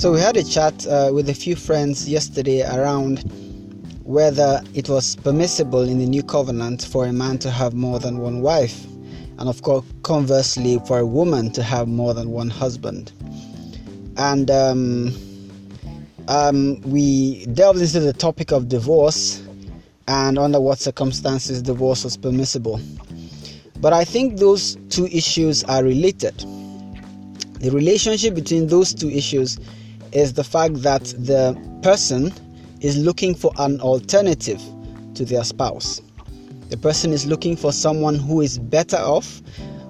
So we had a chat uh, with a few friends yesterday around whether it was permissible in the new covenant for a man to have more than one wife, and of course, conversely, for a woman to have more than one husband. And um, um, we delved into the topic of divorce and under what circumstances divorce was permissible. But I think those two issues are related. The relationship between those two issues is the fact that the person is looking for an alternative to their spouse. The person is looking for someone who is better off,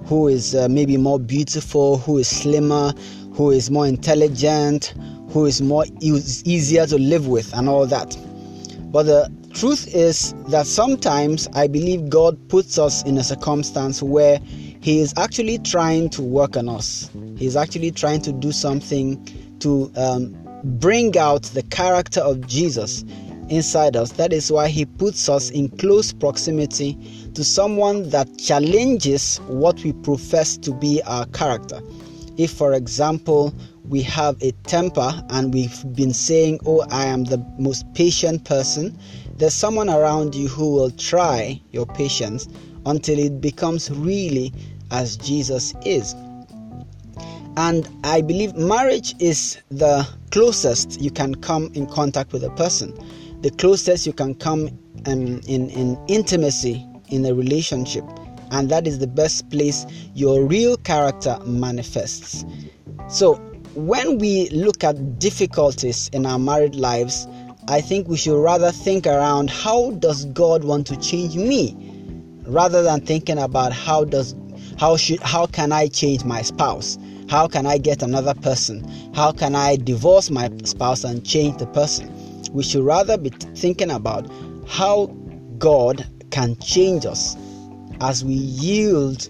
who is uh, maybe more beautiful, who is slimmer, who is more intelligent, who is more e- easier to live with, and all that. But the truth is that sometimes I believe God puts us in a circumstance where He is actually trying to work on us. He is actually trying to do something to um, bring out the character of Jesus inside us. That is why He puts us in close proximity to someone that challenges what we profess to be our character. If, for example, we have a temper and we've been saying, Oh, I am the most patient person, there's someone around you who will try your patience until it becomes really as Jesus is. And I believe marriage is the closest you can come in contact with a person, the closest you can come um, in, in intimacy in a relationship. And that is the best place your real character manifests. So, when we look at difficulties in our married lives, I think we should rather think around how does God want to change me rather than thinking about how does how should how can I change my spouse? How can I get another person? How can I divorce my spouse and change the person? We should rather be thinking about how God can change us as we yield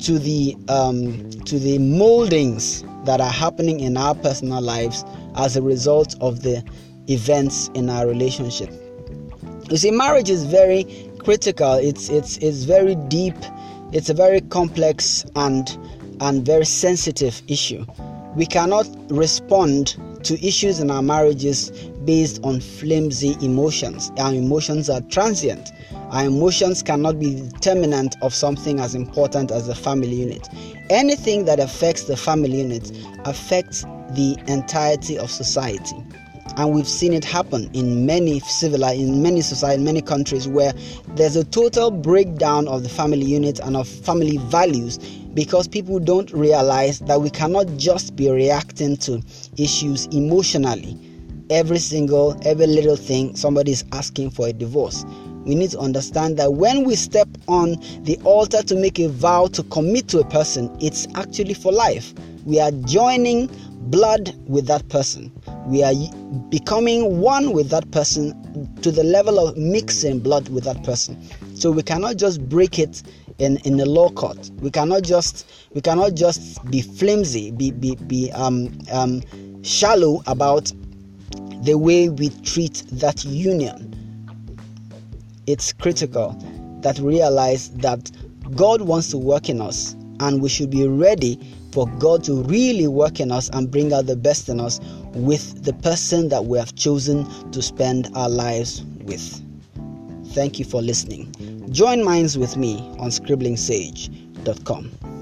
to the um, to the moldings that are happening in our personal lives as a result of the events in our relationship. You see, marriage is very critical. It's it's it's very deep. It's a very complex and and very sensitive issue. We cannot respond to issues in our marriages based on flimsy emotions. Our emotions are transient. Our emotions cannot be determinant of something as important as the family unit. Anything that affects the family unit affects the entirety of society and we've seen it happen in many civil in many societies many countries where there's a total breakdown of the family unit and of family values because people don't realize that we cannot just be reacting to issues emotionally. Every single every little thing somebody is asking for a divorce. We need to understand that when we step on the altar to make a vow to commit to a person it's actually for life. We are joining blood with that person we are becoming one with that person to the level of mixing blood with that person. So we cannot just break it in, in a law court. We cannot just we cannot just be flimsy, be be, be um, um, shallow about the way we treat that union. It's critical that we realize that God wants to work in us and we should be ready for God to really work in us and bring out the best in us with the person that we have chosen to spend our lives with. Thank you for listening. Join minds with me on scribblingsage.com.